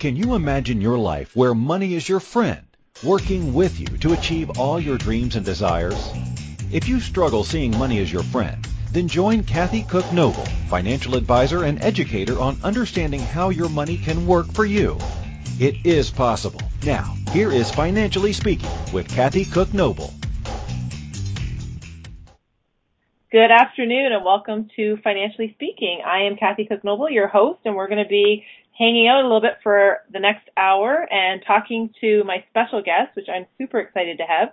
Can you imagine your life where money is your friend, working with you to achieve all your dreams and desires? If you struggle seeing money as your friend, then join Kathy Cook Noble, financial advisor and educator on understanding how your money can work for you. It is possible. Now, here is Financially Speaking with Kathy Cook Noble. Good afternoon and welcome to Financially Speaking. I am Kathy Cook Noble, your host, and we're going to be hanging out a little bit for the next hour and talking to my special guest, which I'm super excited to have.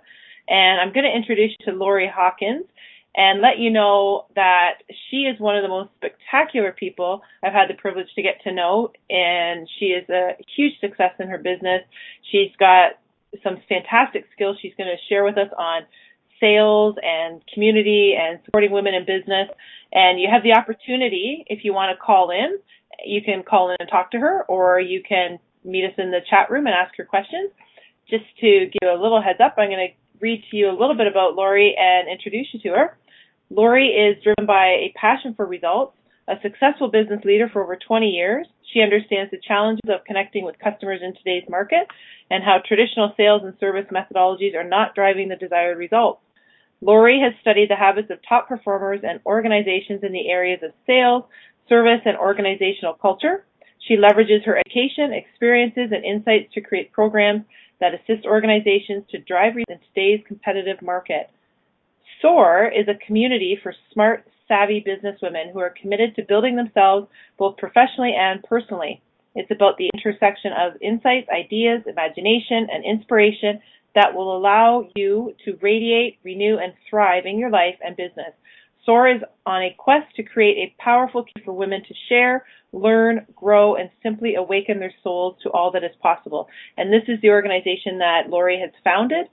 And I'm going to introduce you to Lori Hawkins and let you know that she is one of the most spectacular people I've had the privilege to get to know. And she is a huge success in her business. She's got some fantastic skills she's going to share with us on sales and community and supporting women in business. And you have the opportunity, if you want to call in, you can call in and talk to her, or you can meet us in the chat room and ask her questions. Just to give you a little heads up, I'm going to read to you a little bit about Lori and introduce you to her. Lori is driven by a passion for results, a successful business leader for over 20 years. She understands the challenges of connecting with customers in today's market and how traditional sales and service methodologies are not driving the desired results. Lori has studied the habits of top performers and organizations in the areas of sales, service, and organizational culture. She leverages her education, experiences, and insights to create programs that assist organizations to drive in today's competitive market. SOAR is a community for smart, savvy businesswomen who are committed to building themselves both professionally and personally. It's about the intersection of insights, ideas, imagination, and inspiration that will allow you to radiate, renew, and thrive in your life and business. SOAR is on a quest to create a powerful key for women to share, learn, grow, and simply awaken their souls to all that is possible. And this is the organization that Lori has founded.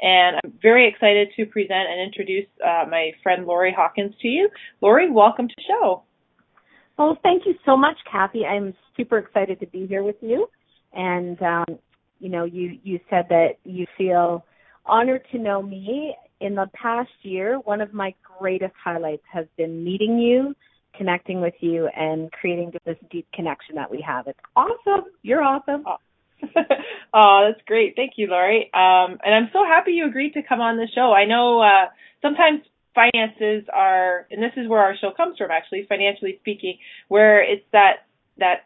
And I'm very excited to present and introduce uh, my friend Lori Hawkins to you. Lori, welcome to the show. Well, thank you so much, Kathy. I'm super excited to be here with you. And, um, you know, you, you said that you feel honored to know me in the past year, one of my greatest highlights has been meeting you, connecting with you, and creating this deep connection that we have. It's awesome. You're awesome. Oh, oh that's great. Thank you, Lori. Um, and I'm so happy you agreed to come on the show. I know uh, sometimes finances are, and this is where our show comes from, actually, financially speaking, where it's that that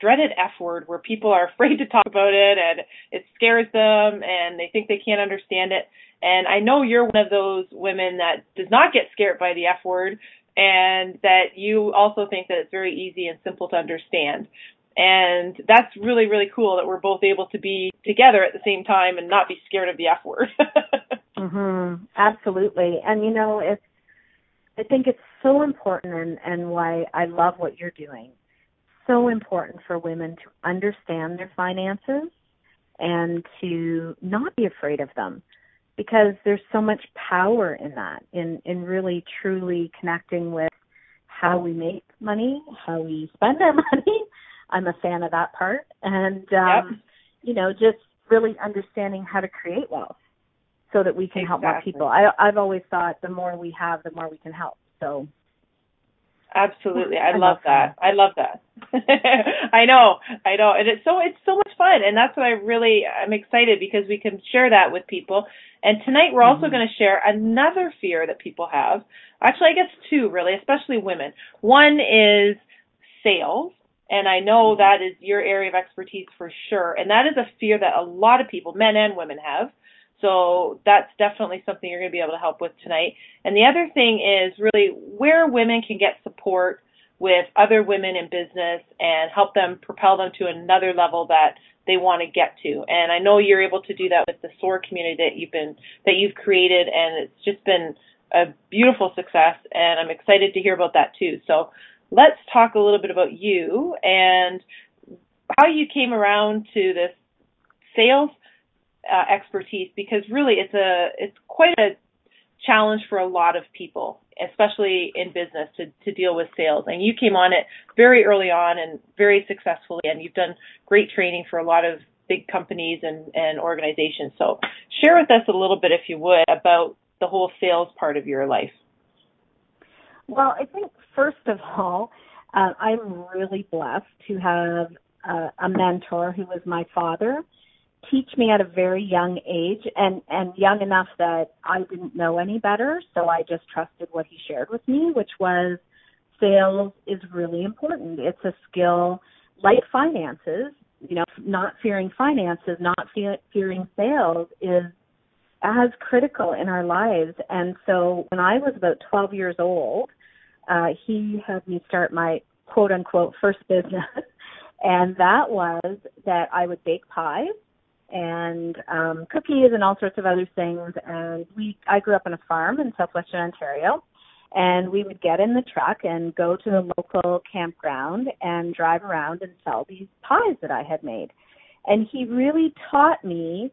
dreaded F word where people are afraid to talk about it and it scares them and they think they can't understand it. And I know you're one of those women that does not get scared by the F word and that you also think that it's very easy and simple to understand. And that's really, really cool that we're both able to be together at the same time and not be scared of the F word. mhm. Absolutely. And you know, it's I think it's so important and, and why I love what you're doing. So important for women to understand their finances and to not be afraid of them because there's so much power in that, in, in really truly connecting with how we make money, how we spend our money. I'm a fan of that part. And, um, yep. you know, just really understanding how to create wealth so that we can exactly. help more people. I, I've always thought the more we have, the more we can help. So Absolutely. I, I love, love that. I love that. I know. I know. And it's so it's so much fun and that's what I really I'm excited because we can share that with people. And tonight we're also mm-hmm. going to share another fear that people have. Actually, I guess two really, especially women. One is sales and I know mm-hmm. that is your area of expertise for sure. And that is a fear that a lot of people, men and women have. So that's definitely something you're going to be able to help with tonight. And the other thing is really where women can get support with other women in business and help them propel them to another level that they want to get to. And I know you're able to do that with the SOAR community that you've been that you've created and it's just been a beautiful success and I'm excited to hear about that too. So let's talk a little bit about you and how you came around to this sales uh, expertise because really it's a it's quite a challenge for a lot of people, especially in business, to to deal with sales. And you came on it very early on and very successfully, and you've done great training for a lot of big companies and and organizations. So share with us a little bit, if you would, about the whole sales part of your life. Well, I think first of all, uh, I'm really blessed to have a, a mentor who was my father teach me at a very young age and and young enough that I didn't know any better so I just trusted what he shared with me which was sales is really important. It's a skill like finances you know not fearing finances not fe- fearing sales is as critical in our lives. And so when I was about 12 years old uh he had me start my quote unquote first business and that was that I would bake pies and um, cookies and all sorts of other things. And we, I grew up on a farm in southwestern Ontario, and we would get in the truck and go to the local campground and drive around and sell these pies that I had made. And he really taught me,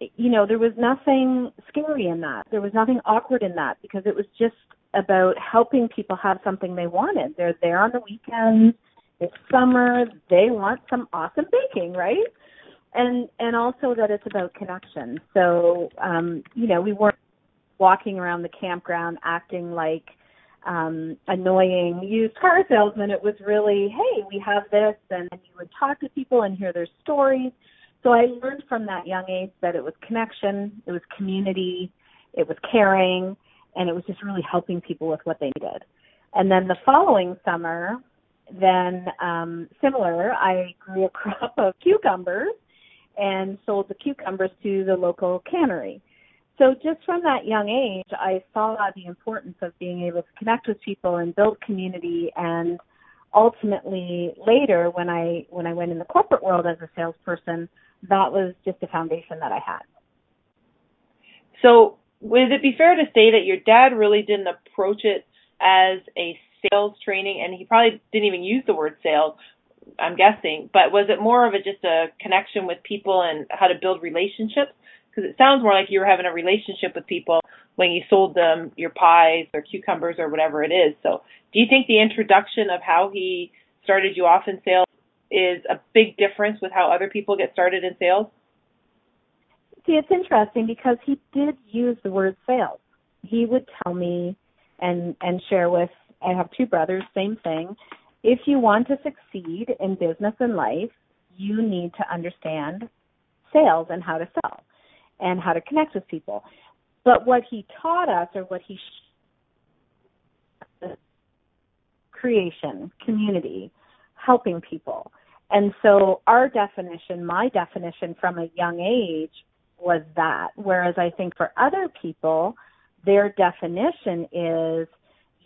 you know, there was nothing scary in that. There was nothing awkward in that because it was just about helping people have something they wanted. They're there on the weekends. It's summer. They want some awesome baking, right? And and also that it's about connection. So um, you know, we weren't walking around the campground acting like um annoying used car salesman. It was really, hey, we have this and you would talk to people and hear their stories. So I learned from that young age that it was connection, it was community, it was caring, and it was just really helping people with what they needed. And then the following summer, then um, similar, I grew a crop of cucumbers and sold the cucumbers to the local cannery. So just from that young age, I saw the importance of being able to connect with people and build community and ultimately later when I when I went in the corporate world as a salesperson, that was just a foundation that I had. So would it be fair to say that your dad really didn't approach it as a sales training and he probably didn't even use the word sales, I'm guessing, but was it more of a just a connection with people and how to build relationships? Because it sounds more like you were having a relationship with people when you sold them your pies or cucumbers or whatever it is. So, do you think the introduction of how he started you off in sales is a big difference with how other people get started in sales? See, it's interesting because he did use the word sales. He would tell me and and share with I have two brothers, same thing if you want to succeed in business and life, you need to understand sales and how to sell and how to connect with people. But what he taught us or what he creation, community, helping people. And so our definition, my definition from a young age was that. Whereas I think for other people, their definition is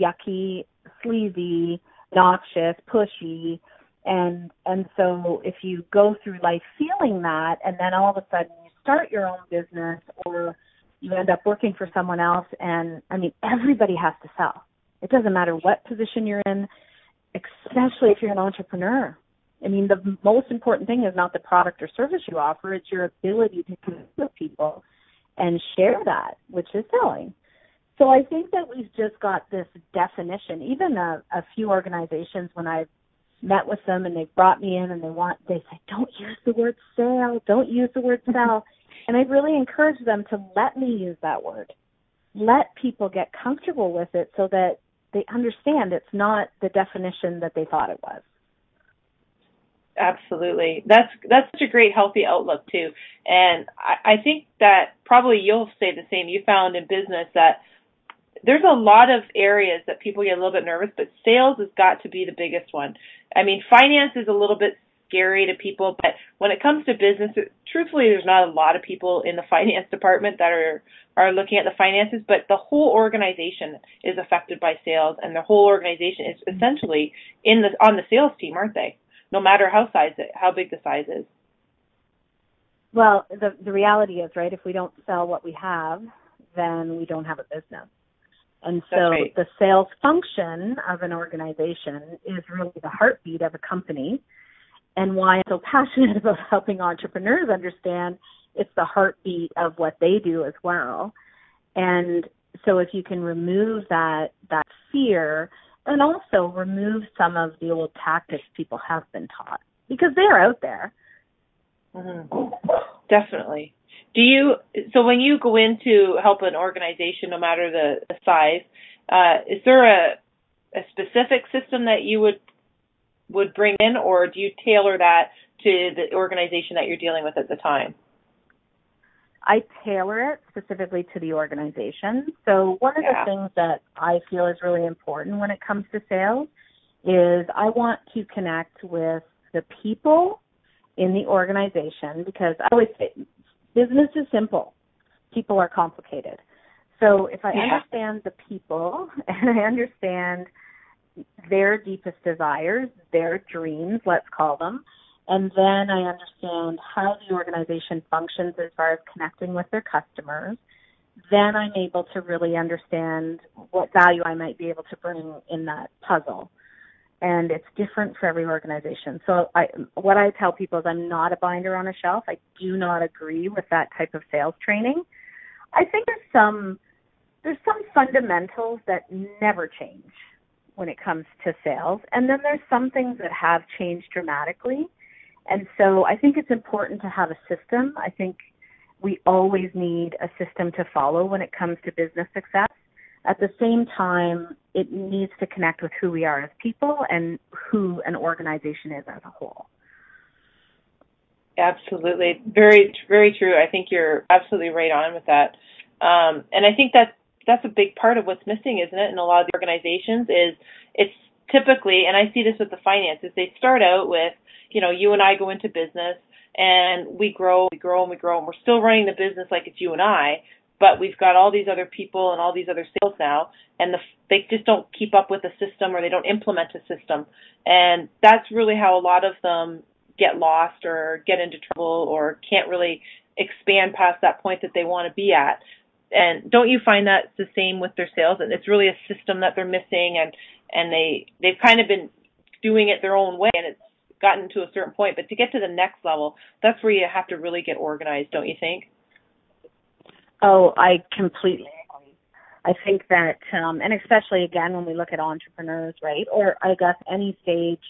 yucky, sleazy, noxious, pushy, and and so if you go through life feeling that, and then all of a sudden you start your own business, or you end up working for someone else, and I mean everybody has to sell. It doesn't matter what position you're in, especially if you're an entrepreneur. I mean, the most important thing is not the product or service you offer; it's your ability to connect with people and share that, which is selling. So I think that we've just got this definition. Even a, a few organizations, when I've met with them and they've brought me in and they want, they say, don't use the word sale, don't use the word sell. And I really encourage them to let me use that word. Let people get comfortable with it so that they understand it's not the definition that they thought it was. Absolutely. That's that's such a great healthy outlook too. And I, I think that probably you'll say the same. You found in business that there's a lot of areas that people get a little bit nervous, but sales has got to be the biggest one. I mean, finance is a little bit scary to people, but when it comes to business, truthfully, there's not a lot of people in the finance department that are are looking at the finances, but the whole organization is affected by sales, and the whole organization is mm-hmm. essentially in the on the sales team, aren't they? No matter how size it, how big the size is. Well, the the reality is, right? If we don't sell what we have, then we don't have a business. And so right. the sales function of an organization is really the heartbeat of a company. And why I'm so passionate about helping entrepreneurs understand it's the heartbeat of what they do as well. And so if you can remove that that fear, and also remove some of the old tactics people have been taught because they're out there. Mm-hmm. Definitely. Do you so when you go in to help an organization, no matter the, the size, uh, is there a a specific system that you would would bring in, or do you tailor that to the organization that you're dealing with at the time? I tailor it specifically to the organization. So one of yeah. the things that I feel is really important when it comes to sales is I want to connect with the people in the organization because I always say business is simple. People are complicated. So if I yeah. understand the people and I understand their deepest desires, their dreams, let's call them, and then I understand how the organization functions as far as connecting with their customers, then I'm able to really understand what value I might be able to bring in that puzzle. And it's different for every organization. So I, what I tell people is I'm not a binder on a shelf. I do not agree with that type of sales training. I think there's some, there's some fundamentals that never change when it comes to sales. And then there's some things that have changed dramatically. And so I think it's important to have a system. I think we always need a system to follow when it comes to business success. At the same time, it needs to connect with who we are as people and who an organization is as a whole. Absolutely. Very, very true. I think you're absolutely right on with that. Um, and I think that that's a big part of what's missing, isn't it? In a lot of the organizations is it's typically, and I see this with the finances, they start out with you know, you and I go into business and we grow, we grow and we grow and we're still running the business like it's you and I, but we've got all these other people and all these other sales now and the, they just don't keep up with the system or they don't implement a system. And that's really how a lot of them get lost or get into trouble or can't really expand past that point that they want to be at. And don't you find that the same with their sales? And it's really a system that they're missing and, and they, they've kind of been doing it their own way and it's gotten to a certain point, but to get to the next level, that's where you have to really get organized, don't you think? Oh, I completely agree. I think that, um, and especially again when we look at entrepreneurs, right, or I guess any stage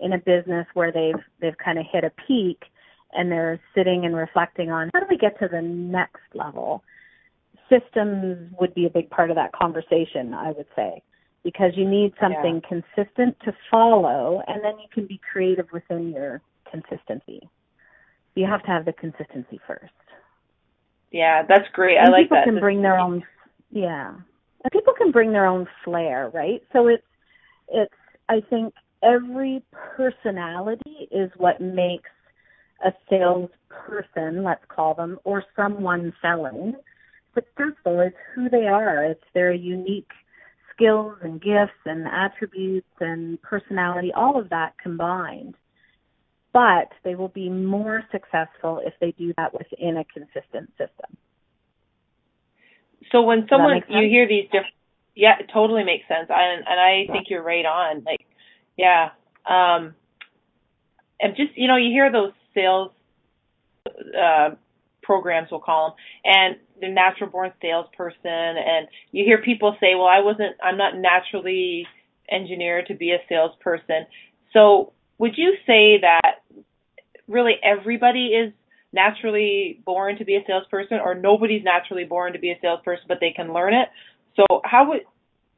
in a business where they've they've kind of hit a peak and they're sitting and reflecting on how do we get to the next level. Systems would be a big part of that conversation, I would say because you need something yeah. consistent to follow and then you can be creative within your consistency. You have to have the consistency first. Yeah, that's great. And I like people that. People can bring their own yeah. And people can bring their own flair, right? So it's it's I think every personality is what makes a salesperson, let's call them, or someone selling successful. It's who they are. It's their unique skills and gifts and attributes and personality, all of that combined. But they will be more successful if they do that within a consistent system. So when someone you hear these different, yeah, it totally makes sense. I, and I yeah. think you're right on. Like, yeah, um, and just you know, you hear those sales uh, programs, we'll call them, and the natural born salesperson and you hear people say, well, I wasn't, I'm not naturally engineered to be a salesperson. So would you say that really everybody is naturally born to be a salesperson or nobody's naturally born to be a salesperson, but they can learn it? So how would,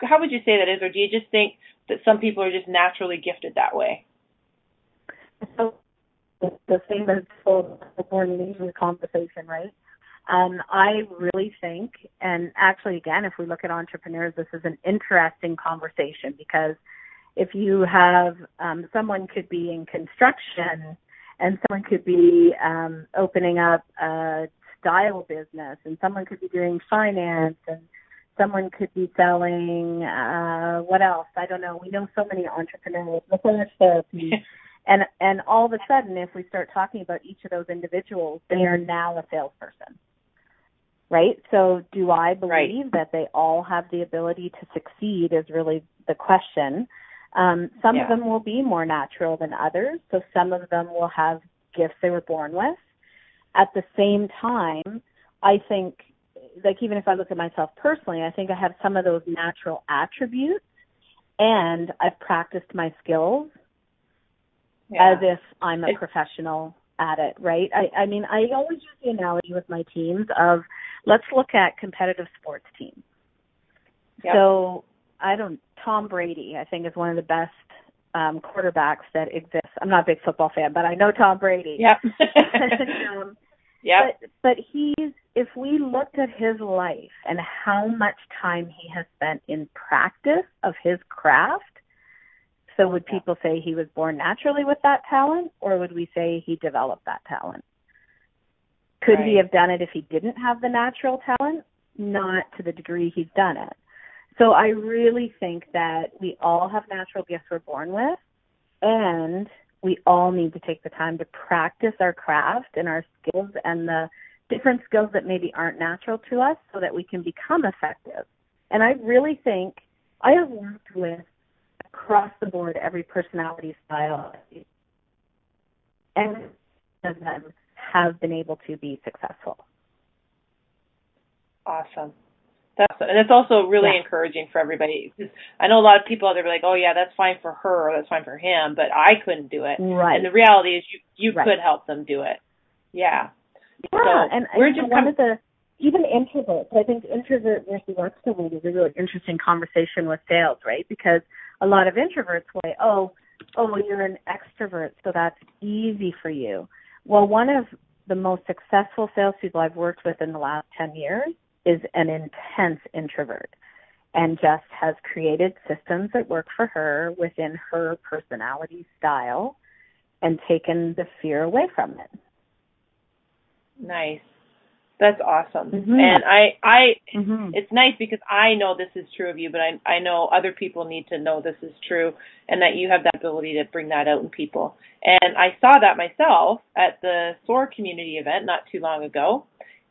how would you say that is, or do you just think that some people are just naturally gifted that way? So the thing that's told in conversation, right? Um, I really think, and actually, again, if we look at entrepreneurs, this is an interesting conversation because if you have um, someone could be in construction and someone could be um, opening up a style business and someone could be doing finance and someone could be selling uh what else i don't know we know so many entrepreneurs massage therapy and and all of a sudden if we start talking about each of those individuals they are now a salesperson right? So do I believe right. that they all have the ability to succeed is really the question. Um, some yeah. of them will be more natural than others, so some of them will have gifts they were born with. At the same time, I think, like even if I look at myself personally, I think I have some of those natural attributes, and I've practiced my skills yeah. as if I'm a professional at it, right? I, I mean, I always use the analogy with my teams of let's look at competitive sports teams. Yep. So I don't Tom Brady, I think is one of the best um, quarterbacks that exists. I'm not a big football fan, but I know Tom Brady. Yep. um, yep. But, but he's, if we looked at his life and how much time he has spent in practice of his craft, so would people say he was born naturally with that talent, or would we say he developed that talent? Could right. he have done it if he didn't have the natural talent? Not to the degree he's done it. So I really think that we all have natural gifts we're born with, and we all need to take the time to practice our craft and our skills and the different skills that maybe aren't natural to us so that we can become effective. And I really think I have worked with across the board every personality style and of them have been able to be successful. Awesome. That's and it's also really yeah. encouraging for everybody. I know a lot of people out there are like, "Oh yeah, that's fine for her, or that's fine for him," but I couldn't do it. Right. And the reality is, you you right. could help them do it. Yeah. Yeah, so and we're just one of the even introverts. I think introvert versus extrovert is a really interesting conversation with sales, right? Because a lot of introverts say, "Oh, oh, you're an extrovert, so that's easy for you." Well, one of the most successful salespeople I've worked with in the last ten years is an intense introvert and just has created systems that work for her within her personality style and taken the fear away from it. Nice. That's awesome. Mm-hmm. And I I mm-hmm. it's nice because I know this is true of you, but I I know other people need to know this is true and that you have that ability to bring that out in people. And I saw that myself at the SOAR community event not too long ago.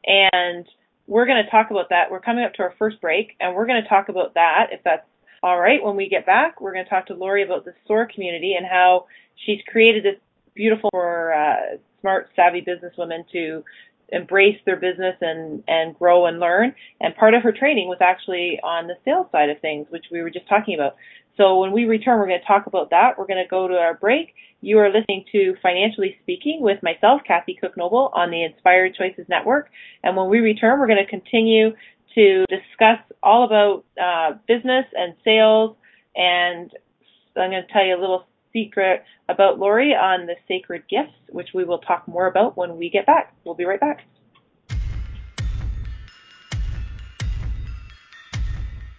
And we're going to talk about that. We're coming up to our first break, and we're going to talk about that if that's all right. When we get back, we're going to talk to Lori about the SOAR community and how she's created this beautiful for uh, smart, savvy businesswomen to embrace their business and and grow and learn. And part of her training was actually on the sales side of things, which we were just talking about. So when we return, we're going to talk about that. We're going to go to our break. You are listening to Financially Speaking with myself, Kathy Cook Noble, on the Inspired Choices Network. And when we return, we're going to continue to discuss all about uh, business and sales. And I'm going to tell you a little secret about Lori on the sacred gifts, which we will talk more about when we get back. We'll be right back.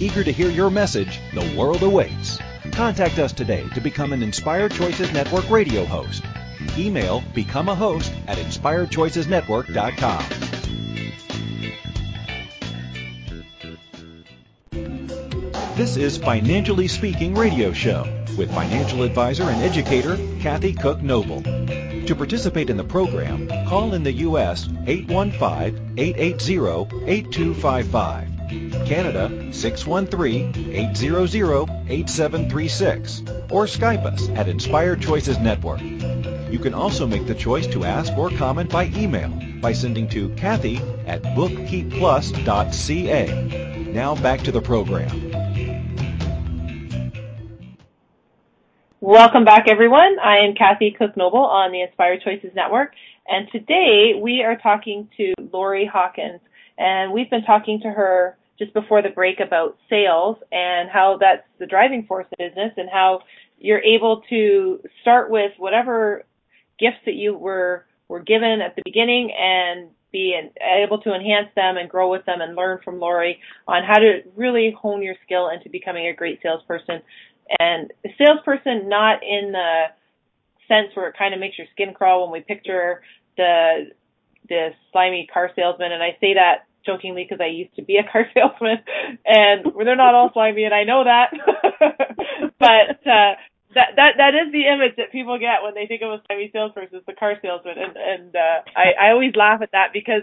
Eager to hear your message, the world awaits. Contact us today to become an Inspired Choices Network radio host. Email become a host at inspiredchoicesnetwork.com. This is Financially Speaking Radio Show with financial advisor and educator Kathy Cook Noble. To participate in the program, call in the U.S. 815-880-8255. Canada 613-800-8736 or Skype us at Inspired Choices Network. You can also make the choice to ask or comment by email by sending to Kathy at bookkeepplus.ca. Now back to the program. Welcome back, everyone. I am Kathy Cook Noble on the Inspired Choices Network, and today we are talking to Lori Hawkins, and we've been talking to her. Just before the break about sales and how that's the driving force of business and how you're able to start with whatever gifts that you were were given at the beginning and be able to enhance them and grow with them and learn from Lori on how to really hone your skill into becoming a great salesperson. And a salesperson not in the sense where it kind of makes your skin crawl when we picture the the slimy car salesman and I say that jokingly because I used to be a car salesman and they're not all slimy and I know that. But uh that that that is the image that people get when they think of a slimy salesperson is the car salesman and and uh I I always laugh at that because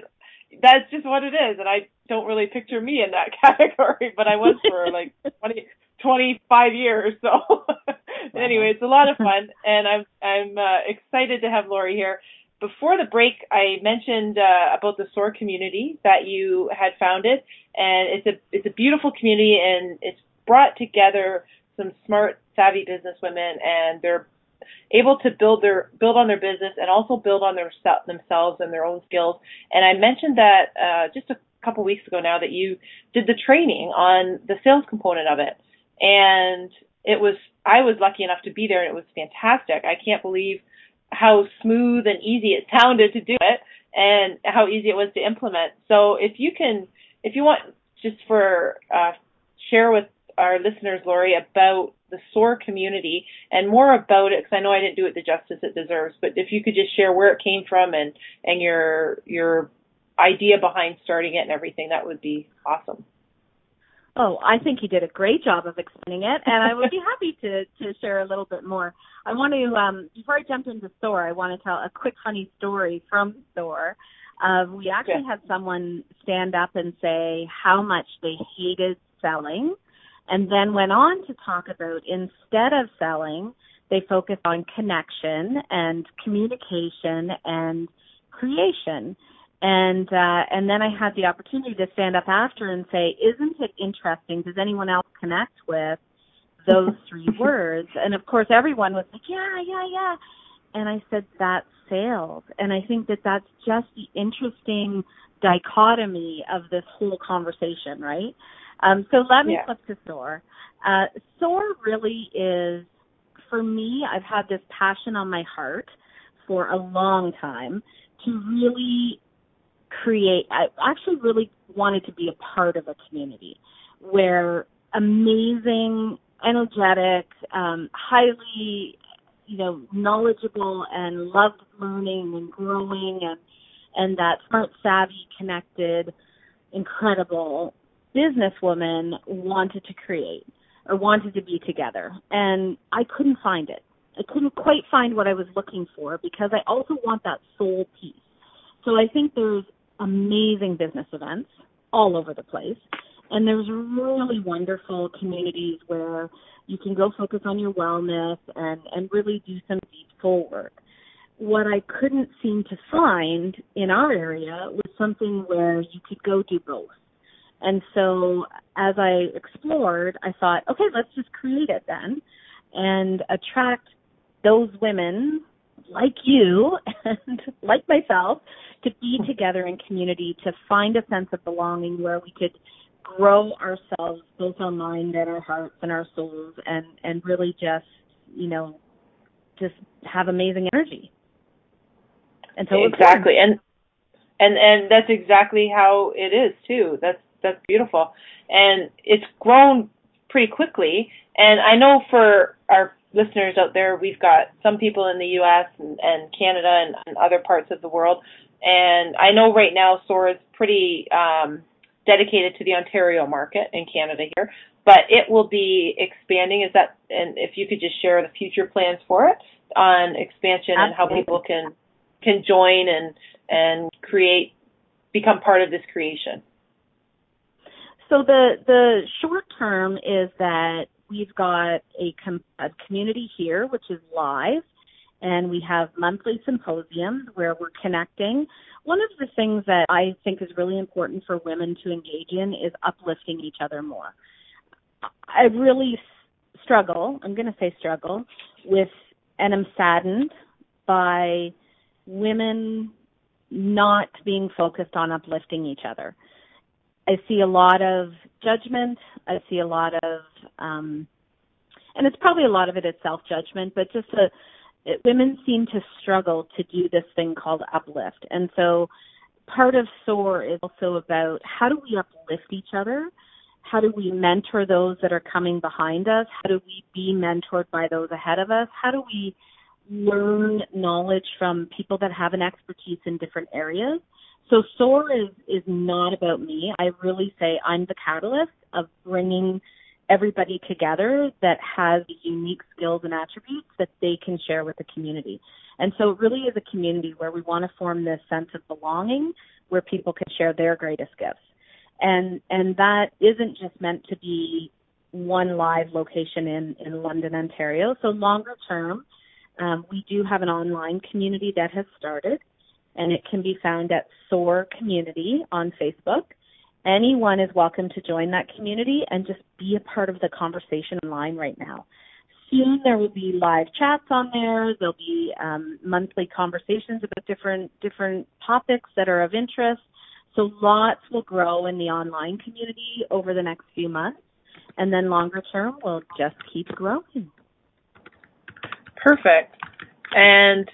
that's just what it is and I don't really picture me in that category but I was for like 20 25 years so. Anyway it's a lot of fun and I'm I'm uh, excited to have Lori here before the break, I mentioned uh, about the SOAR community that you had founded, and it's a it's a beautiful community, and it's brought together some smart, savvy business women, and they're able to build their build on their business and also build on their themselves and their own skills. And I mentioned that uh, just a couple weeks ago now that you did the training on the sales component of it, and it was I was lucky enough to be there, and it was fantastic. I can't believe how smooth and easy it sounded to do it and how easy it was to implement. So if you can, if you want just for, uh, share with our listeners, Lori, about the SOAR community and more about it, because I know I didn't do it the justice it deserves, but if you could just share where it came from and, and your, your idea behind starting it and everything, that would be awesome. Oh, I think you did a great job of explaining it, and I would be happy to to share a little bit more. I want to um before I jump into SOAR, I want to tell a quick funny story from SOAR. Uh, we actually yeah. had someone stand up and say how much they hated selling, and then went on to talk about instead of selling, they focused on connection and communication and creation. And uh, and then I had the opportunity to stand up after and say, "Isn't it interesting? Does anyone else connect with those three words?" And of course, everyone was like, "Yeah, yeah, yeah." And I said, that sales." And I think that that's just the interesting dichotomy of this whole conversation, right? Um, so let me yeah. flip to SOAR. Uh, SOAR really is, for me, I've had this passion on my heart for a long time to really create I actually really wanted to be a part of a community where amazing, energetic, um, highly you know, knowledgeable and loved learning and growing and and that smart savvy connected incredible businesswoman wanted to create or wanted to be together and I couldn't find it. I couldn't quite find what I was looking for because I also want that soul piece. So I think there's amazing business events all over the place. And there's really wonderful communities where you can go focus on your wellness and, and really do some deep soul work. What I couldn't seem to find in our area was something where you could go do both. And so as I explored, I thought, okay, let's just create it then and attract those women like you and like myself to be together in community to find a sense of belonging where we could grow ourselves both our mind and our hearts and our souls and and really just you know just have amazing energy. And so exactly. and and and that's exactly how it is too. That's that's beautiful. And it's grown pretty quickly. And i know for our listeners out there we've got some people in the us and, and canada and, and other parts of the world and I know right now SOAR is pretty um, dedicated to the Ontario market in Canada here, but it will be expanding. Is that, and if you could just share the future plans for it on expansion Absolutely. and how people can can join and and create, become part of this creation. So the the short term is that we've got a, com- a community here, which is live and we have monthly symposiums where we're connecting. One of the things that I think is really important for women to engage in is uplifting each other more. I really struggle, I'm going to say struggle, with, and I'm saddened by women not being focused on uplifting each other. I see a lot of judgment. I see a lot of, um, and it's probably a lot of it is self judgment, but just a, it, women seem to struggle to do this thing called uplift. And so part of SOAR is also about how do we uplift each other? How do we mentor those that are coming behind us? How do we be mentored by those ahead of us? How do we learn knowledge from people that have an expertise in different areas? So SOAR is, is not about me. I really say I'm the catalyst of bringing everybody together that has unique skills and attributes that they can share with the community. And so it really is a community where we want to form this sense of belonging where people can share their greatest gifts. And and that isn't just meant to be one live location in, in London, Ontario. So longer term, um, we do have an online community that has started and it can be found at SOAR Community on Facebook anyone is welcome to join that community and just be a part of the conversation online right now. Soon there will be live chats on there. There'll be um, monthly conversations about different different topics that are of interest. So lots will grow in the online community over the next few months, and then longer term we'll just keep growing. Perfect. And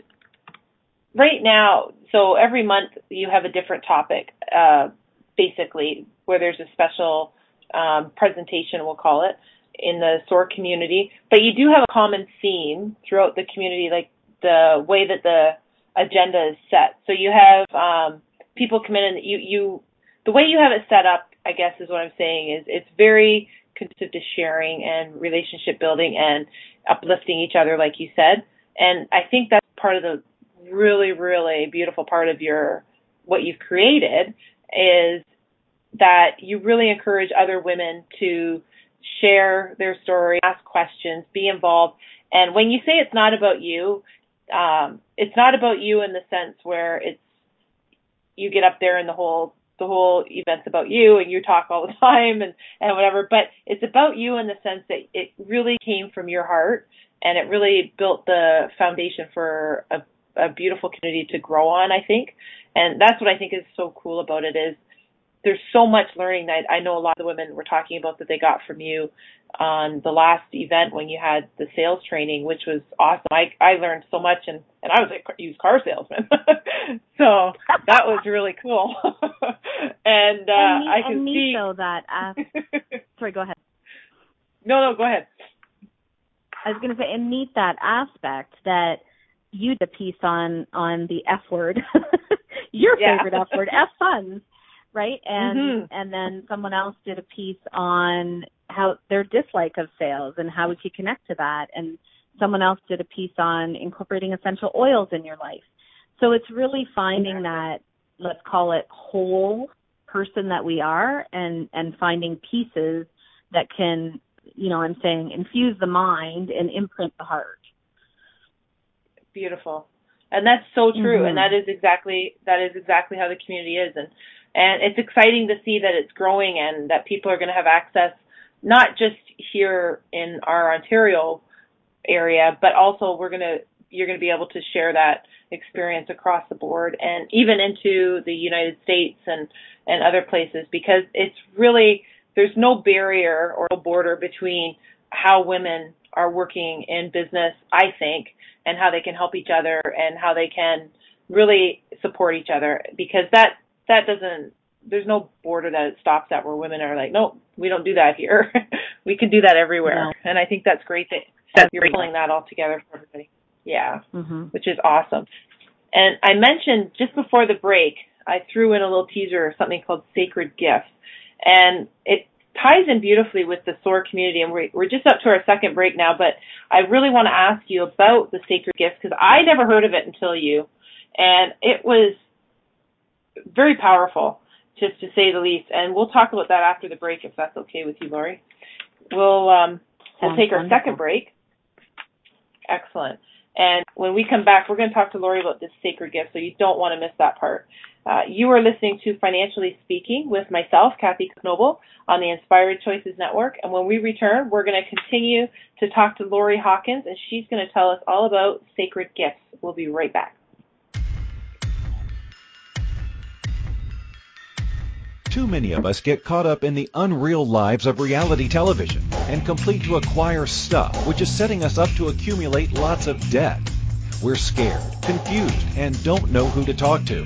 right now, so every month you have a different topic. Uh, basically, where there's a special um, presentation, we'll call it, in the SOAR community. But you do have a common theme throughout the community, like the way that the agenda is set. So you have um, people come in and you, you, the way you have it set up, I guess is what I'm saying is it's very conducive to sharing and relationship building and uplifting each other, like you said. And I think that's part of the really, really beautiful part of your what you've created is that you really encourage other women to share their story, ask questions, be involved. And when you say it's not about you, um, it's not about you in the sense where it's you get up there and the whole the whole event's about you and you talk all the time and and whatever. But it's about you in the sense that it really came from your heart and it really built the foundation for a, a beautiful community to grow on. I think, and that's what I think is so cool about it is there's so much learning that I know a lot of the women were talking about that they got from you on the last event when you had the sales training, which was awesome. I I learned so much and and I was a used car salesman, so that was really cool. and uh, and I can and see so that. Uh, sorry, go ahead. No, no, go ahead. I was going to say, and meet that aspect that you did a piece on on the F word, your yeah. favorite F word, F funds right? And mm-hmm. and then someone else did a piece on how their dislike of sales and how we could connect to that and someone else did a piece on incorporating essential oils in your life. So it's really finding that let's call it whole person that we are and and finding pieces that can, you know, I'm saying infuse the mind and imprint the heart. Beautiful. And that's so true mm-hmm. and that is exactly that is exactly how the community is and and it's exciting to see that it's growing and that people are going to have access not just here in our Ontario area, but also we're going to you're going to be able to share that experience across the board and even into the United States and and other places because it's really there's no barrier or border between how women are working in business, I think, and how they can help each other and how they can really support each other because that that doesn't there's no border that it stops at where women are like, no, we don't do that here. we can do that everywhere. No. And I think that's great that, that you're pulling that all together for everybody. Yeah, mm-hmm. which is awesome. And I mentioned just before the break, I threw in a little teaser of something called Sacred Gifts. And it ties in beautifully with the SOAR community. And we're, we're just up to our second break now, but I really want to ask you about the Sacred Gifts because I never heard of it until you. And it was very powerful, just to say the least. And we'll talk about that after the break, if that's okay with you, Lori. We'll um, we'll take our second break. Excellent. And when we come back, we're going to talk to Lori about this sacred gift, so you don't want to miss that part. Uh, you are listening to Financially Speaking with myself, Kathy Noble, on the Inspired Choices Network. And when we return, we're going to continue to talk to Lori Hawkins, and she's going to tell us all about sacred gifts. We'll be right back. Too many of us get caught up in the unreal lives of reality television and complete to acquire stuff, which is setting us up to accumulate lots of debt. We're scared, confused, and don't know who to talk to.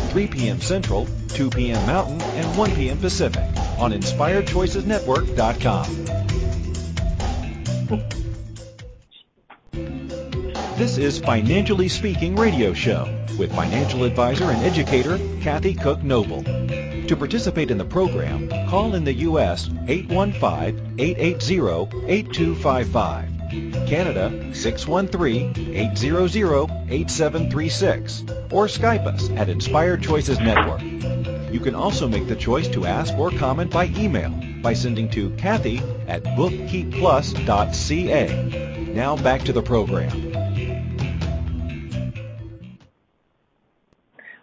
3 p.m. Central, 2 p.m. Mountain, and 1 p.m. Pacific on InspiredChoicesNetwork.com. This is Financially Speaking Radio Show with financial advisor and educator Kathy Cook Noble. To participate in the program, call in the U.S. 815-880-8255, Canada 613-800-8736, or Skype us at Inspired Choices Network. You can also make the choice to ask or comment by email by sending to Kathy at bookkeepplus.ca. Now back to the program.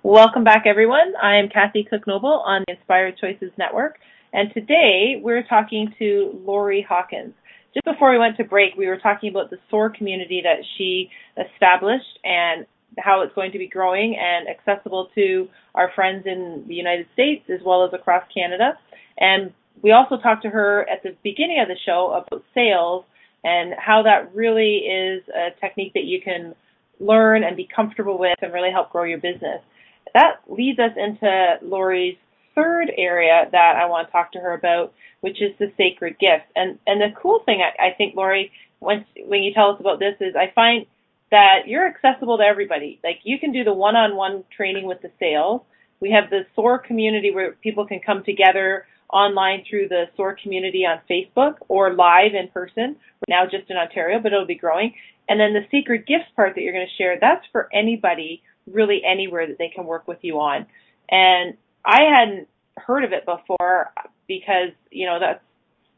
Welcome back, everyone. I am Kathy Cook Noble on the Inspired Choices Network, and today we're talking to Laurie Hawkins. Just before we went to break, we were talking about the SOAR community that she established and how it's going to be growing and accessible to our friends in the United States as well as across Canada. And we also talked to her at the beginning of the show about sales and how that really is a technique that you can learn and be comfortable with and really help grow your business. That leads us into Laurie's third area that I want to talk to her about, which is the sacred gift. And and the cool thing I, I think, Laurie, once when you tell us about this is I find that you're accessible to everybody. Like you can do the one-on-one training with the sales. We have the SOAR community where people can come together online through the SOAR community on Facebook or live in person. Now just in Ontario, but it'll be growing. And then the secret gifts part that you're going to share, that's for anybody really anywhere that they can work with you on. And I hadn't heard of it before because, you know, that's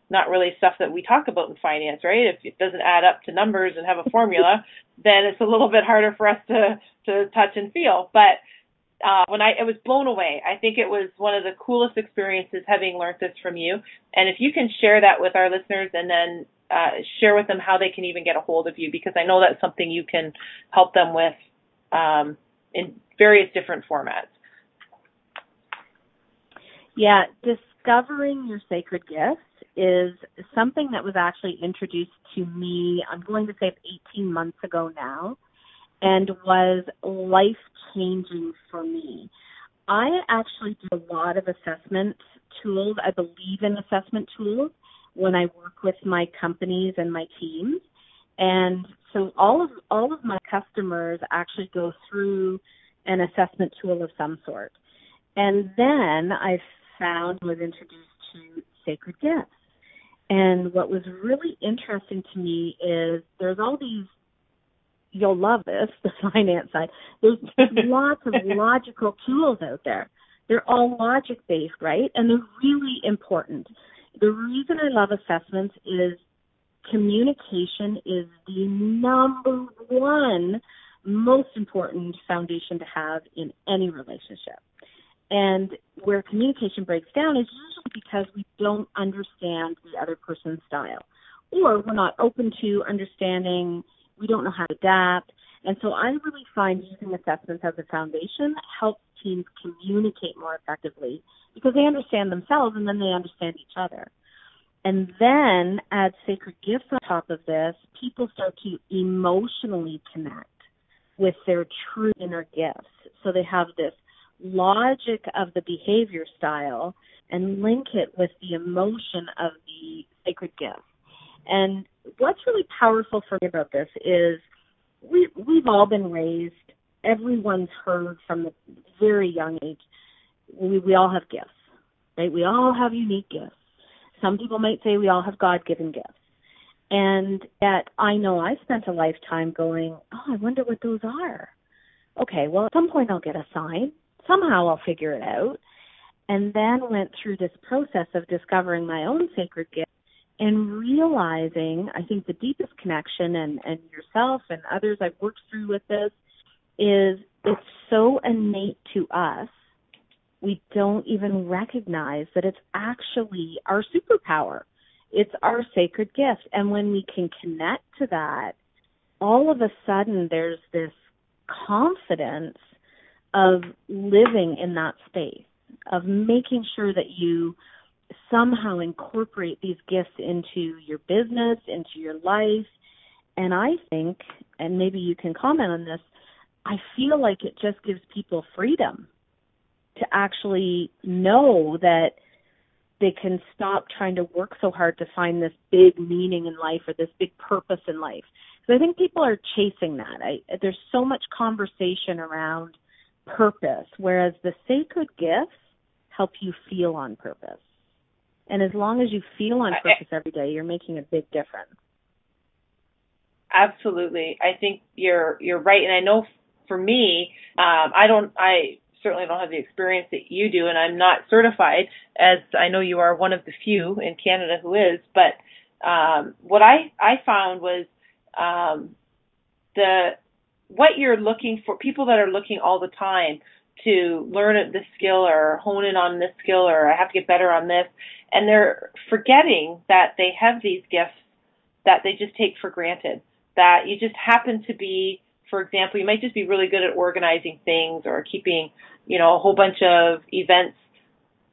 not really stuff that we talk about in finance, right? If it doesn't add up to numbers and have a formula, then it's a little bit harder for us to, to touch and feel. But uh, when I, I was blown away. I think it was one of the coolest experiences having learned this from you. And if you can share that with our listeners and then uh, share with them how they can even get a hold of you, because I know that's something you can help them with um, in various different formats. Yeah, discovering your sacred gifts is something that was actually introduced to me, I'm going to say 18 months ago now, and was life changing for me. I actually do a lot of assessment tools. I believe in assessment tools when I work with my companies and my teams. And so all of all of my customers actually go through an assessment tool of some sort. And then I found was introduced to sacred gifts. And what was really interesting to me is there's all these you'll love this, the finance side. There's lots of logical tools out there. They're all logic based, right? And they're really important. The reason I love assessments is communication is the number one most important foundation to have in any relationship. And where communication breaks down is usually because we don't understand the other person's style or we're not open to understanding, we don't know how to adapt. And so I really find using assessments as a foundation helps teams communicate more effectively because they understand themselves and then they understand each other. And then add sacred gifts on top of this, people start to emotionally connect with their true inner gifts. So they have this logic of the behavior style and link it with the emotion of the sacred gift. And what's really powerful for me about this is we we've all been raised. Everyone's heard from the very young age. We we all have gifts, right? We all have unique gifts. Some people might say we all have God given gifts. And yet I know I spent a lifetime going, oh, I wonder what those are. Okay, well, at some point I'll get a sign. Somehow I'll figure it out. And then went through this process of discovering my own sacred gift and realizing, I think the deepest connection and, and yourself and others I've worked through with this is it's so innate to us. We don't even recognize that it's actually our superpower. It's our sacred gift. And when we can connect to that, all of a sudden there's this confidence of living in that space, of making sure that you somehow incorporate these gifts into your business, into your life. And I think, and maybe you can comment on this, I feel like it just gives people freedom to actually know that they can stop trying to work so hard to find this big meaning in life or this big purpose in life. So I think people are chasing that. I, there's so much conversation around purpose, whereas the sacred gifts help you feel on purpose. And as long as you feel on purpose every day, you're making a big difference. Absolutely. I think you're you're right and I know for me, um, I don't I certainly don't have the experience that you do and I'm not certified as I know you are one of the few in Canada who is, but um, what I I found was um, the what you're looking for people that are looking all the time to learn this skill or hone in on this skill or I have to get better on this. And they're forgetting that they have these gifts that they just take for granted. That you just happen to be for example you might just be really good at organizing things or keeping you know a whole bunch of events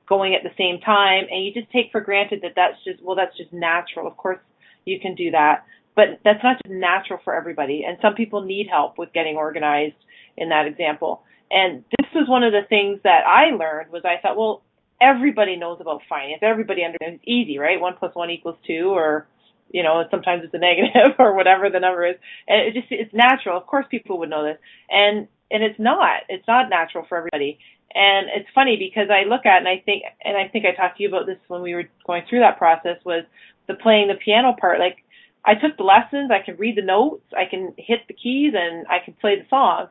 going at the same time. And you just take for granted that that's just well that's just natural. Of course you can do that but that's not just natural for everybody and some people need help with getting organized in that example and this was one of the things that I learned was I thought, well, everybody knows about finance. Everybody understands it's easy, right? One plus one equals two or you know, sometimes it's a negative or whatever the number is. And it just it's natural. Of course people would know this. And and it's not. It's not natural for everybody. And it's funny because I look at and I think and I think I talked to you about this when we were going through that process was the playing the piano part. Like I took the lessons, I can read the notes, I can hit the keys and I can play the song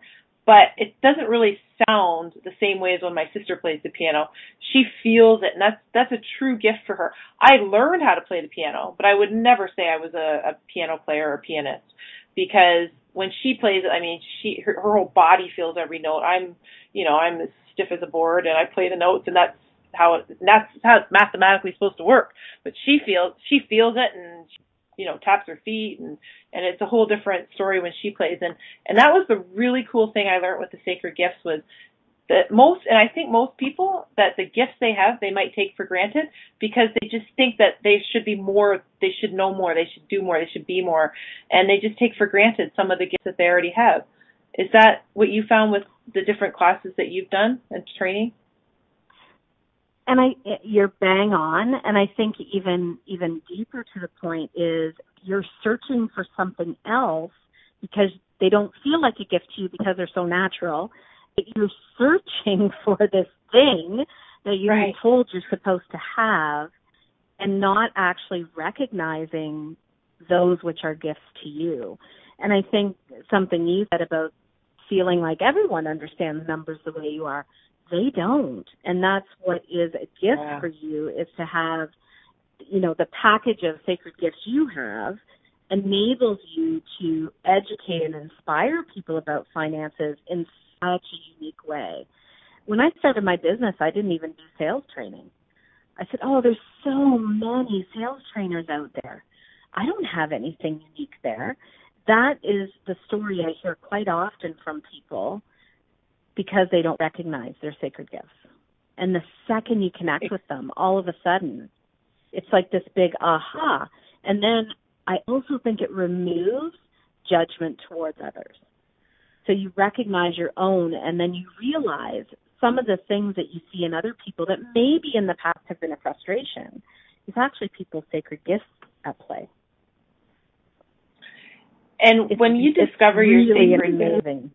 but it doesn't really sound the same way as when my sister plays the piano. She feels it, and that's that's a true gift for her. I learned how to play the piano, but I would never say I was a, a piano player or pianist because when she plays it, I mean, she her, her whole body feels every note. I'm, you know, I'm as stiff as a board, and I play the notes, and that's how it, that's how it's mathematically supposed to work. But she feels she feels it, and you know taps her feet and and it's a whole different story when she plays. And and that was the really cool thing I learned with the sacred gifts was that most and I think most people that the gifts they have they might take for granted because they just think that they should be more they should know more they should do more they should be more. And they just take for granted some of the gifts that they already have. Is that what you found with the different classes that you've done and training and I you're bang on and I think even even deeper to the point is you're searching for something else because they don't feel like a gift to you because they're so natural. But You're searching for this thing that you've right. told you're supposed to have and not actually recognizing those which are gifts to you. And I think something you said about feeling like everyone understands numbers the way you are they don't. And that's what is a gift yeah. for you is to have you know the package of sacred gifts you have enables you to educate and inspire people about finances in such a unique way. When i started my business i didn't even do sales training. I said oh there's so many sales trainers out there. I don't have anything unique there. That is the story i hear quite often from people because they don't recognize their sacred gifts. And the second you connect with them, all of a sudden, it's like this big aha. And then I also think it removes judgment towards others. So you recognize your own and then you realize some of the things that you see in other people that maybe in the past have been a frustration is actually people's sacred gifts at play. And it's, when you discover really your sacred amazing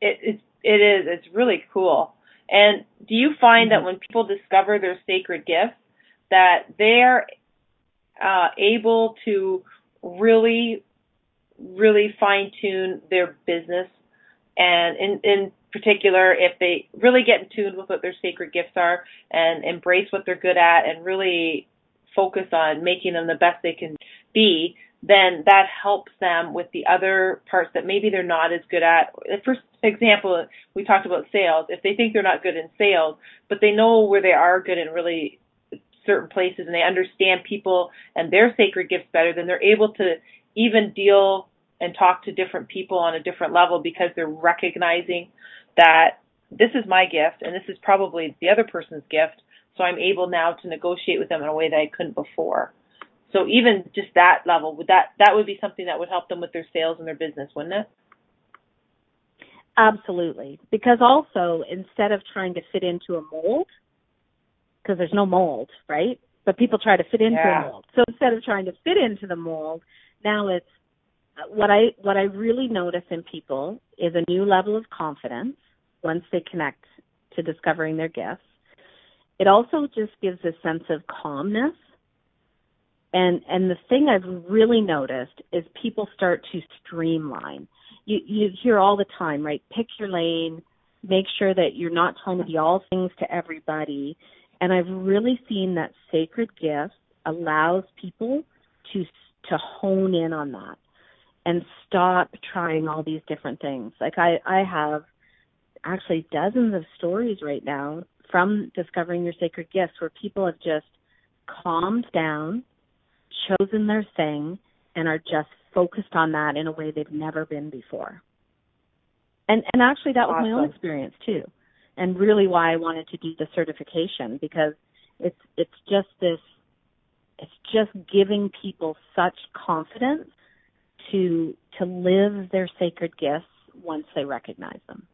it it, it is it's really cool. And do you find mm-hmm. that when people discover their sacred gifts, that they're uh, able to really, really fine tune their business, and in in particular, if they really get in tune with what their sacred gifts are and embrace what they're good at, and really focus on making them the best they can be, then that helps them with the other parts that maybe they're not as good at. For example, we talked about sales. If they think they're not good in sales, but they know where they are good in really certain places and they understand people and their sacred gifts better, then they're able to even deal and talk to different people on a different level because they're recognizing that this is my gift and this is probably the other person's gift. So I'm able now to negotiate with them in a way that I couldn't before. So even just that level, would that that would be something that would help them with their sales and their business, wouldn't it? Absolutely. Because also instead of trying to fit into a mold, because there's no mold, right? But people try to fit into yeah. a mold. So instead of trying to fit into the mold, now it's uh, what I what I really notice in people is a new level of confidence once they connect to discovering their gifts. It also just gives a sense of calmness. And and the thing I've really noticed is people start to streamline. You you hear all the time, right? Pick your lane, make sure that you're not trying to be all things to everybody. And I've really seen that sacred gift allows people to to hone in on that and stop trying all these different things. Like I I have actually dozens of stories right now from discovering your sacred gifts where people have just calmed down, chosen their thing, and are just focused on that in a way they've never been before. And and actually that was awesome. my own experience too. And really why I wanted to do the certification because it's it's just this it's just giving people such confidence to to live their sacred gifts once they recognize them.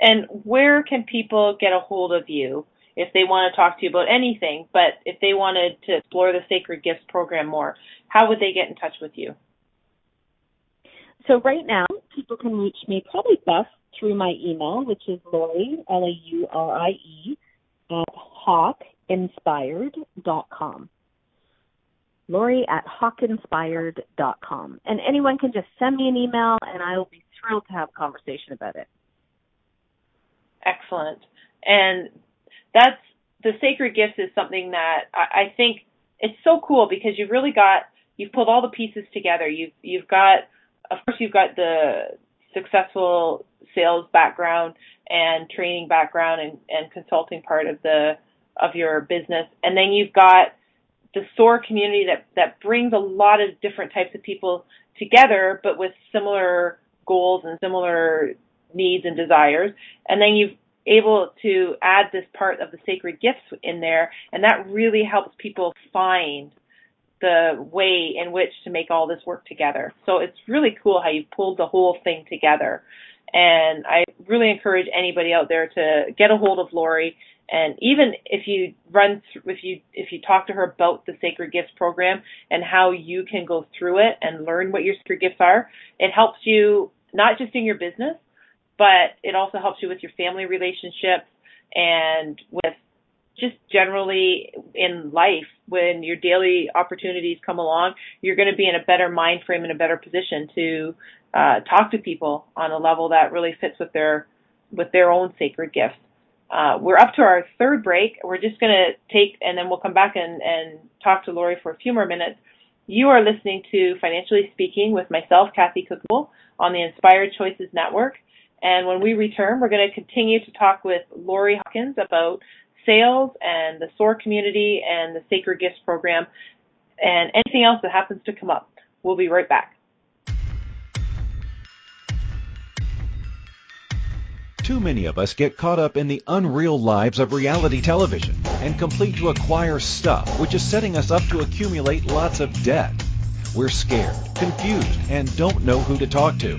And where can people get a hold of you if they want to talk to you about anything, but if they wanted to explore the Sacred Gifts program more, how would they get in touch with you? So right now, people can reach me probably best through my email, which is Laurie, L-A-U-R-I-E, at hawkinspired.com. Laurie at hawkinspired.com. And anyone can just send me an email and I will be thrilled to have a conversation about it. Excellent. And that's the sacred gifts is something that I, I think it's so cool because you've really got you've pulled all the pieces together. You've you've got of course you've got the successful sales background and training background and, and consulting part of the of your business. And then you've got the SOAR community that, that brings a lot of different types of people together, but with similar goals and similar needs and desires. And then you've able to add this part of the sacred gifts in there, and that really helps people find the way in which to make all this work together. So it's really cool how you pulled the whole thing together. And I really encourage anybody out there to get a hold of Laurie. And even if you run, if you if you talk to her about the Sacred Gifts program and how you can go through it and learn what your sacred gifts are, it helps you not just in your business, but it also helps you with your family relationships and with just generally in life when your daily opportunities come along you're going to be in a better mind frame and a better position to uh, talk to people on a level that really fits with their with their own sacred gifts uh, we're up to our third break. We're just going to take and then we'll come back and, and talk to laurie for a few more minutes. You are listening to financially speaking with myself kathy cook noble on the inspired choices network and when we return, we're going to continue to talk with Laurie Hawkins about sales and the SOAR community and the Sacred Gifts program and anything else that happens to come up. We'll be right back. Too many of us get caught up in the unreal lives of reality television and complete to acquire stuff, which is setting us up to accumulate lots of debt. We're scared, confused, and don't know who to talk to.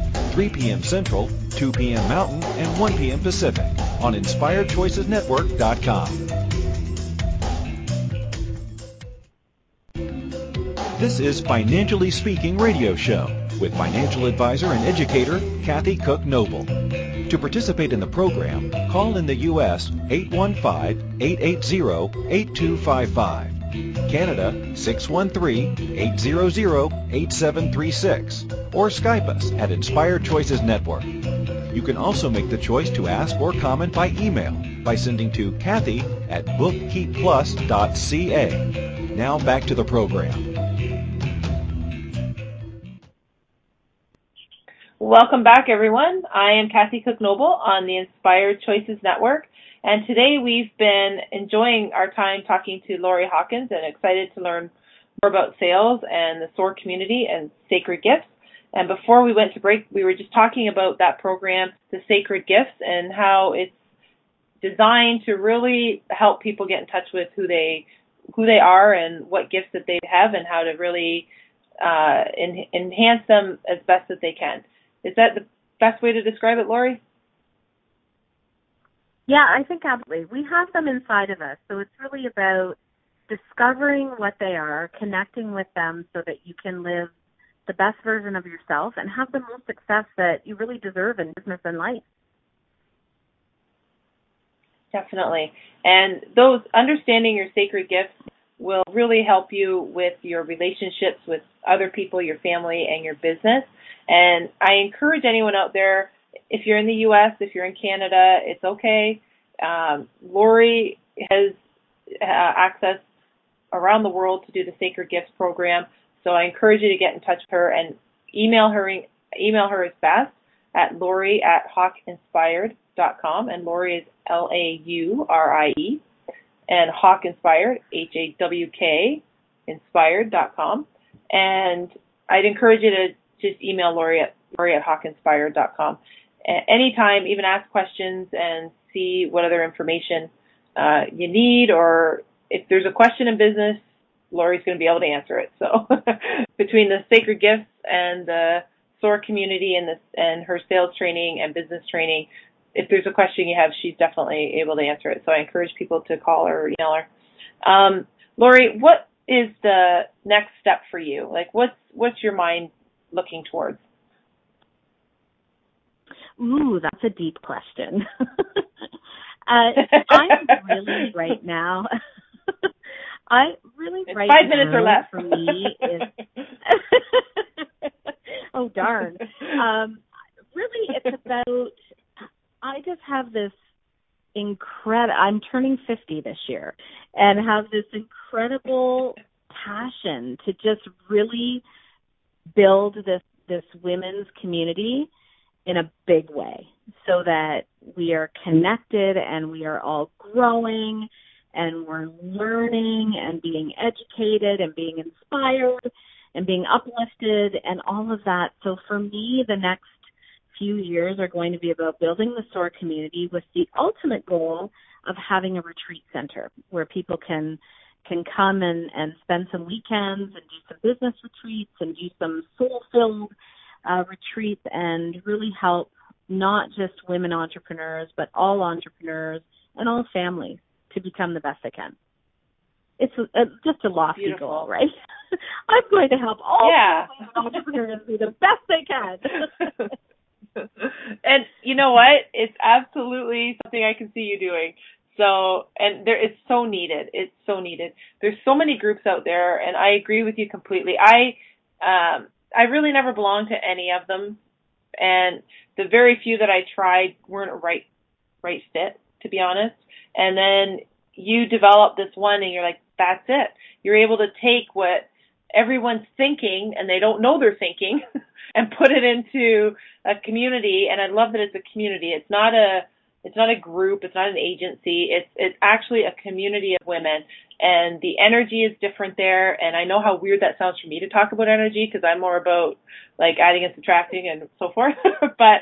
3 p.m. Central, 2 p.m. Mountain, and 1 p.m. Pacific on InspiredChoicesNetwork.com. This is Financially Speaking Radio Show with financial advisor and educator Kathy Cook Noble. To participate in the program, call in the U.S. 815-880-8255, Canada 613-800-8736, or Skype us at Inspired Choices Network. You can also make the choice to ask or comment by email by sending to Kathy at bookkeepplus.ca. Now back to the program. Welcome back, everyone. I am Kathy Cook Noble on the Inspired Choices Network, and today we've been enjoying our time talking to Laurie Hawkins and excited to learn more about sales and the SOAR community and sacred gifts. And before we went to break, we were just talking about that program, the Sacred Gifts, and how it's designed to really help people get in touch with who they who they are and what gifts that they have and how to really uh, en- enhance them as best that they can. Is that the best way to describe it, Laurie? Yeah, I think absolutely. We have them inside of us, so it's really about discovering what they are, connecting with them so that you can live the best version of yourself and have the most success that you really deserve in business and life. Definitely. And those understanding your sacred gifts will really help you with your relationships with other people, your family, and your business. And I encourage anyone out there, if you're in the U.S., if you're in Canada, it's okay. Um, Laurie has uh, access around the world to do the Sacred Gifts program. So I encourage you to get in touch with her and email her. Email her as best at Laurie at hawkinspired.com. And Laurie is L A U R I E. And Hawk Inspired, H A W K, inspired.com. And I'd encourage you to just email Laurie at Laurie at hawkinspired.com. Anytime, even ask questions and see what other information uh, you need, or if there's a question in business, Laurie's going to be able to answer it. So between the sacred gifts and the SOAR community and this and her sales training and business training, if there's a question you have, she's definitely able to answer it. So I encourage people to call her or email her. Um, Laurie, what is the next step for you? Like, what's what's your mind looking towards? Ooh, that's a deep question. uh, I'm really right now. I really it's right five now minutes or less for me is. oh darn! Um, really, it's about. I just have this incredible. I'm turning 50 this year, and have this incredible passion to just really build this this women's community in a big way so that we are connected and we are all growing and we're learning and being educated and being inspired and being uplifted and all of that. So for me, the next few years are going to be about building the SOAR community with the ultimate goal of having a retreat center where people can can come and, and spend some weekends and do some business retreats and do some soul filled uh, retreats and really help not just women entrepreneurs, but all entrepreneurs and all families to become the best they can. It's a, a, just a lofty Beautiful. goal, right? I'm going to help all yeah. entrepreneurs be the best they can. and you know what? It's absolutely something I can see you doing. So, and there, it's so needed. It's so needed. There's so many groups out there, and I agree with you completely. I, um, I really never belonged to any of them, and the very few that I tried weren't a right, right fit, to be honest. And then you develop this one, and you're like, that's it. You're able to take what everyone's thinking, and they don't know they're thinking, and put it into a community. And I love that it's a community. It's not a it's not a group. It's not an agency. It's it's actually a community of women, and the energy is different there. And I know how weird that sounds for me to talk about energy because I'm more about like adding and subtracting and so forth. but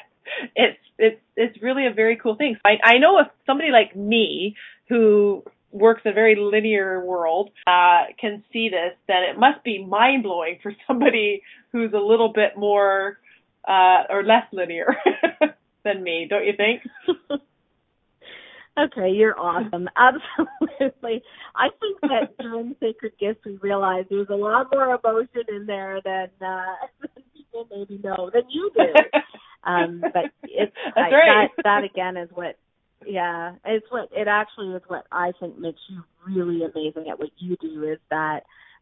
it's it's it's really a very cool thing. I I know if somebody like me who works a very linear world uh, can see this, then it must be mind blowing for somebody who's a little bit more uh, or less linear than me, don't you think? Okay, you're awesome. Absolutely. I think that during Sacred Gifts we realized there was a lot more emotion in there than, uh, than people maybe know than you do. um, but it's I, right. that that again is what yeah, it's what it actually is what I think makes you really amazing at what you do is that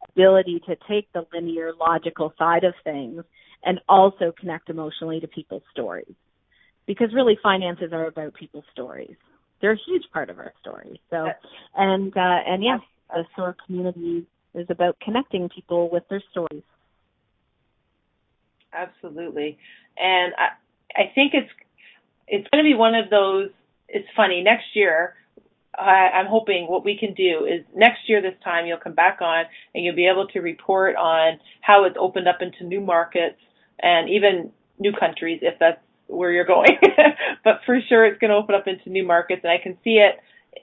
ability to take the linear logical side of things and also connect emotionally to people's stories. Because really finances are about people's stories. They're a huge part of our story. So and uh and yeah, the SOAR community is about connecting people with their stories. Absolutely. And I I think it's it's going to be one of those it's funny next year I, I'm hoping what we can do is next year this time you'll come back on and you'll be able to report on how it's opened up into new markets and even new countries if that's where you're going. but for sure it's going to open up into new markets and I can see it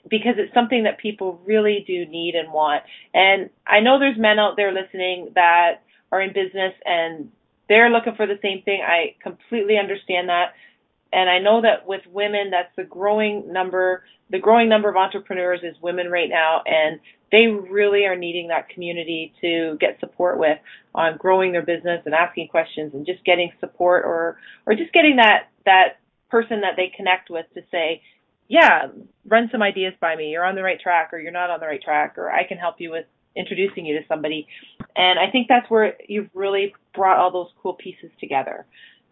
because it's something that people really do need and want. And I know there's men out there listening that are in business and they're looking for the same thing. I completely understand that. And I know that with women, that's the growing number, the growing number of entrepreneurs is women right now. And they really are needing that community to get support with on growing their business and asking questions and just getting support or, or just getting that, that person that they connect with to say, yeah, run some ideas by me. You're on the right track or you're not on the right track or I can help you with introducing you to somebody. And I think that's where you've really brought all those cool pieces together.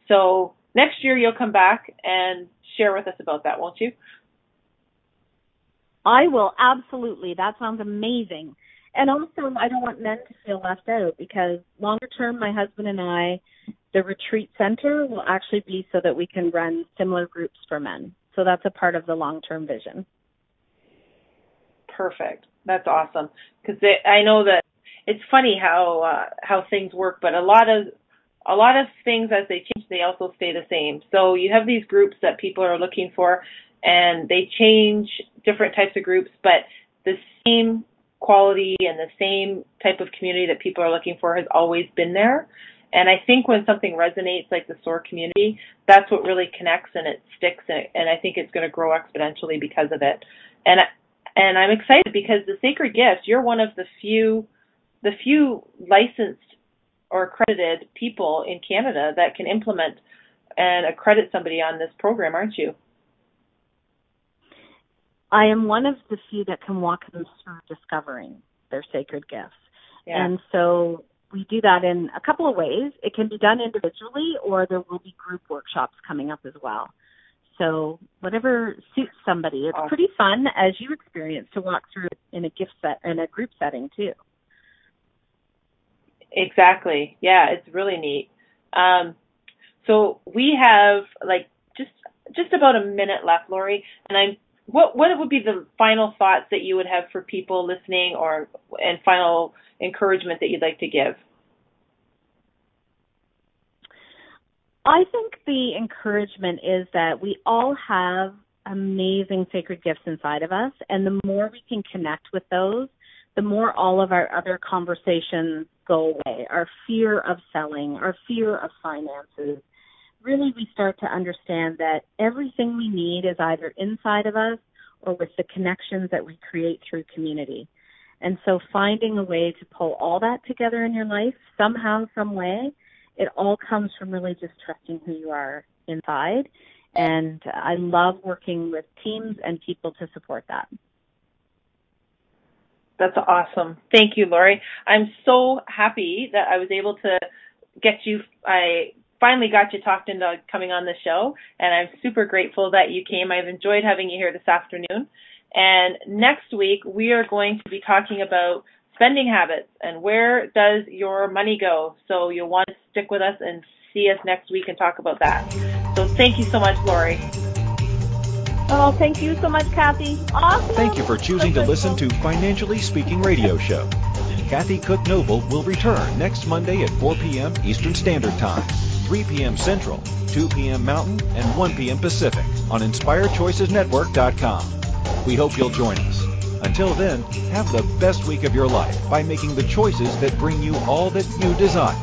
So next year you'll come back and share with us about that, won't you? I will absolutely. That sounds amazing. And also, I don't want men to feel left out because longer term, my husband and I, the retreat center will actually be so that we can run similar groups for men. So that's a part of the long term vision. Perfect. That's awesome. Because I know that it's funny how uh, how things work, but a lot of a lot of things as they change, they also stay the same. So you have these groups that people are looking for, and they change different types of groups, but the same quality and the same type of community that people are looking for has always been there. And I think when something resonates like the SOAR community, that's what really connects and it sticks and, and I think it's going to grow exponentially because of it. And and I'm excited because the Sacred Gifts, you're one of the few the few licensed or accredited people in Canada that can implement and accredit somebody on this program, aren't you? I am one of the few that can walk them through discovering their sacred gifts. Yeah. And so we do that in a couple of ways. It can be done individually or there will be group workshops coming up as well. So whatever suits somebody. It's awesome. pretty fun as you experience to walk through in a gift set in a group setting too. Exactly. Yeah, it's really neat. Um, so we have like just just about a minute left, Laurie, and I'm what what would be the final thoughts that you would have for people listening or and final encouragement that you'd like to give? I think the encouragement is that we all have amazing sacred gifts inside of us and the more we can connect with those, the more all of our other conversations go away. Our fear of selling, our fear of finances. Really, we start to understand that everything we need is either inside of us or with the connections that we create through community. And so finding a way to pull all that together in your life, somehow, some way, it all comes from really just trusting who you are inside. And I love working with teams and people to support that. That's awesome. Thank you, Laurie. I'm so happy that I was able to get you. I finally got you talked into coming on the show, and I'm super grateful that you came. I've enjoyed having you here this afternoon. And next week, we are going to be talking about spending habits and where does your money go. So you'll want to stick with us and see us next week and talk about that. So thank you so much, Laurie. Oh, thank you so much, Kathy. Awesome. Thank you for choosing to listen to Financially Speaking Radio Show. Kathy Cook Noble will return next Monday at 4 p.m. Eastern Standard Time, 3 p.m. Central, 2 p.m. Mountain, and 1 p.m. Pacific on InspireChoicesNetwork.com. We hope you'll join us. Until then, have the best week of your life by making the choices that bring you all that you desire.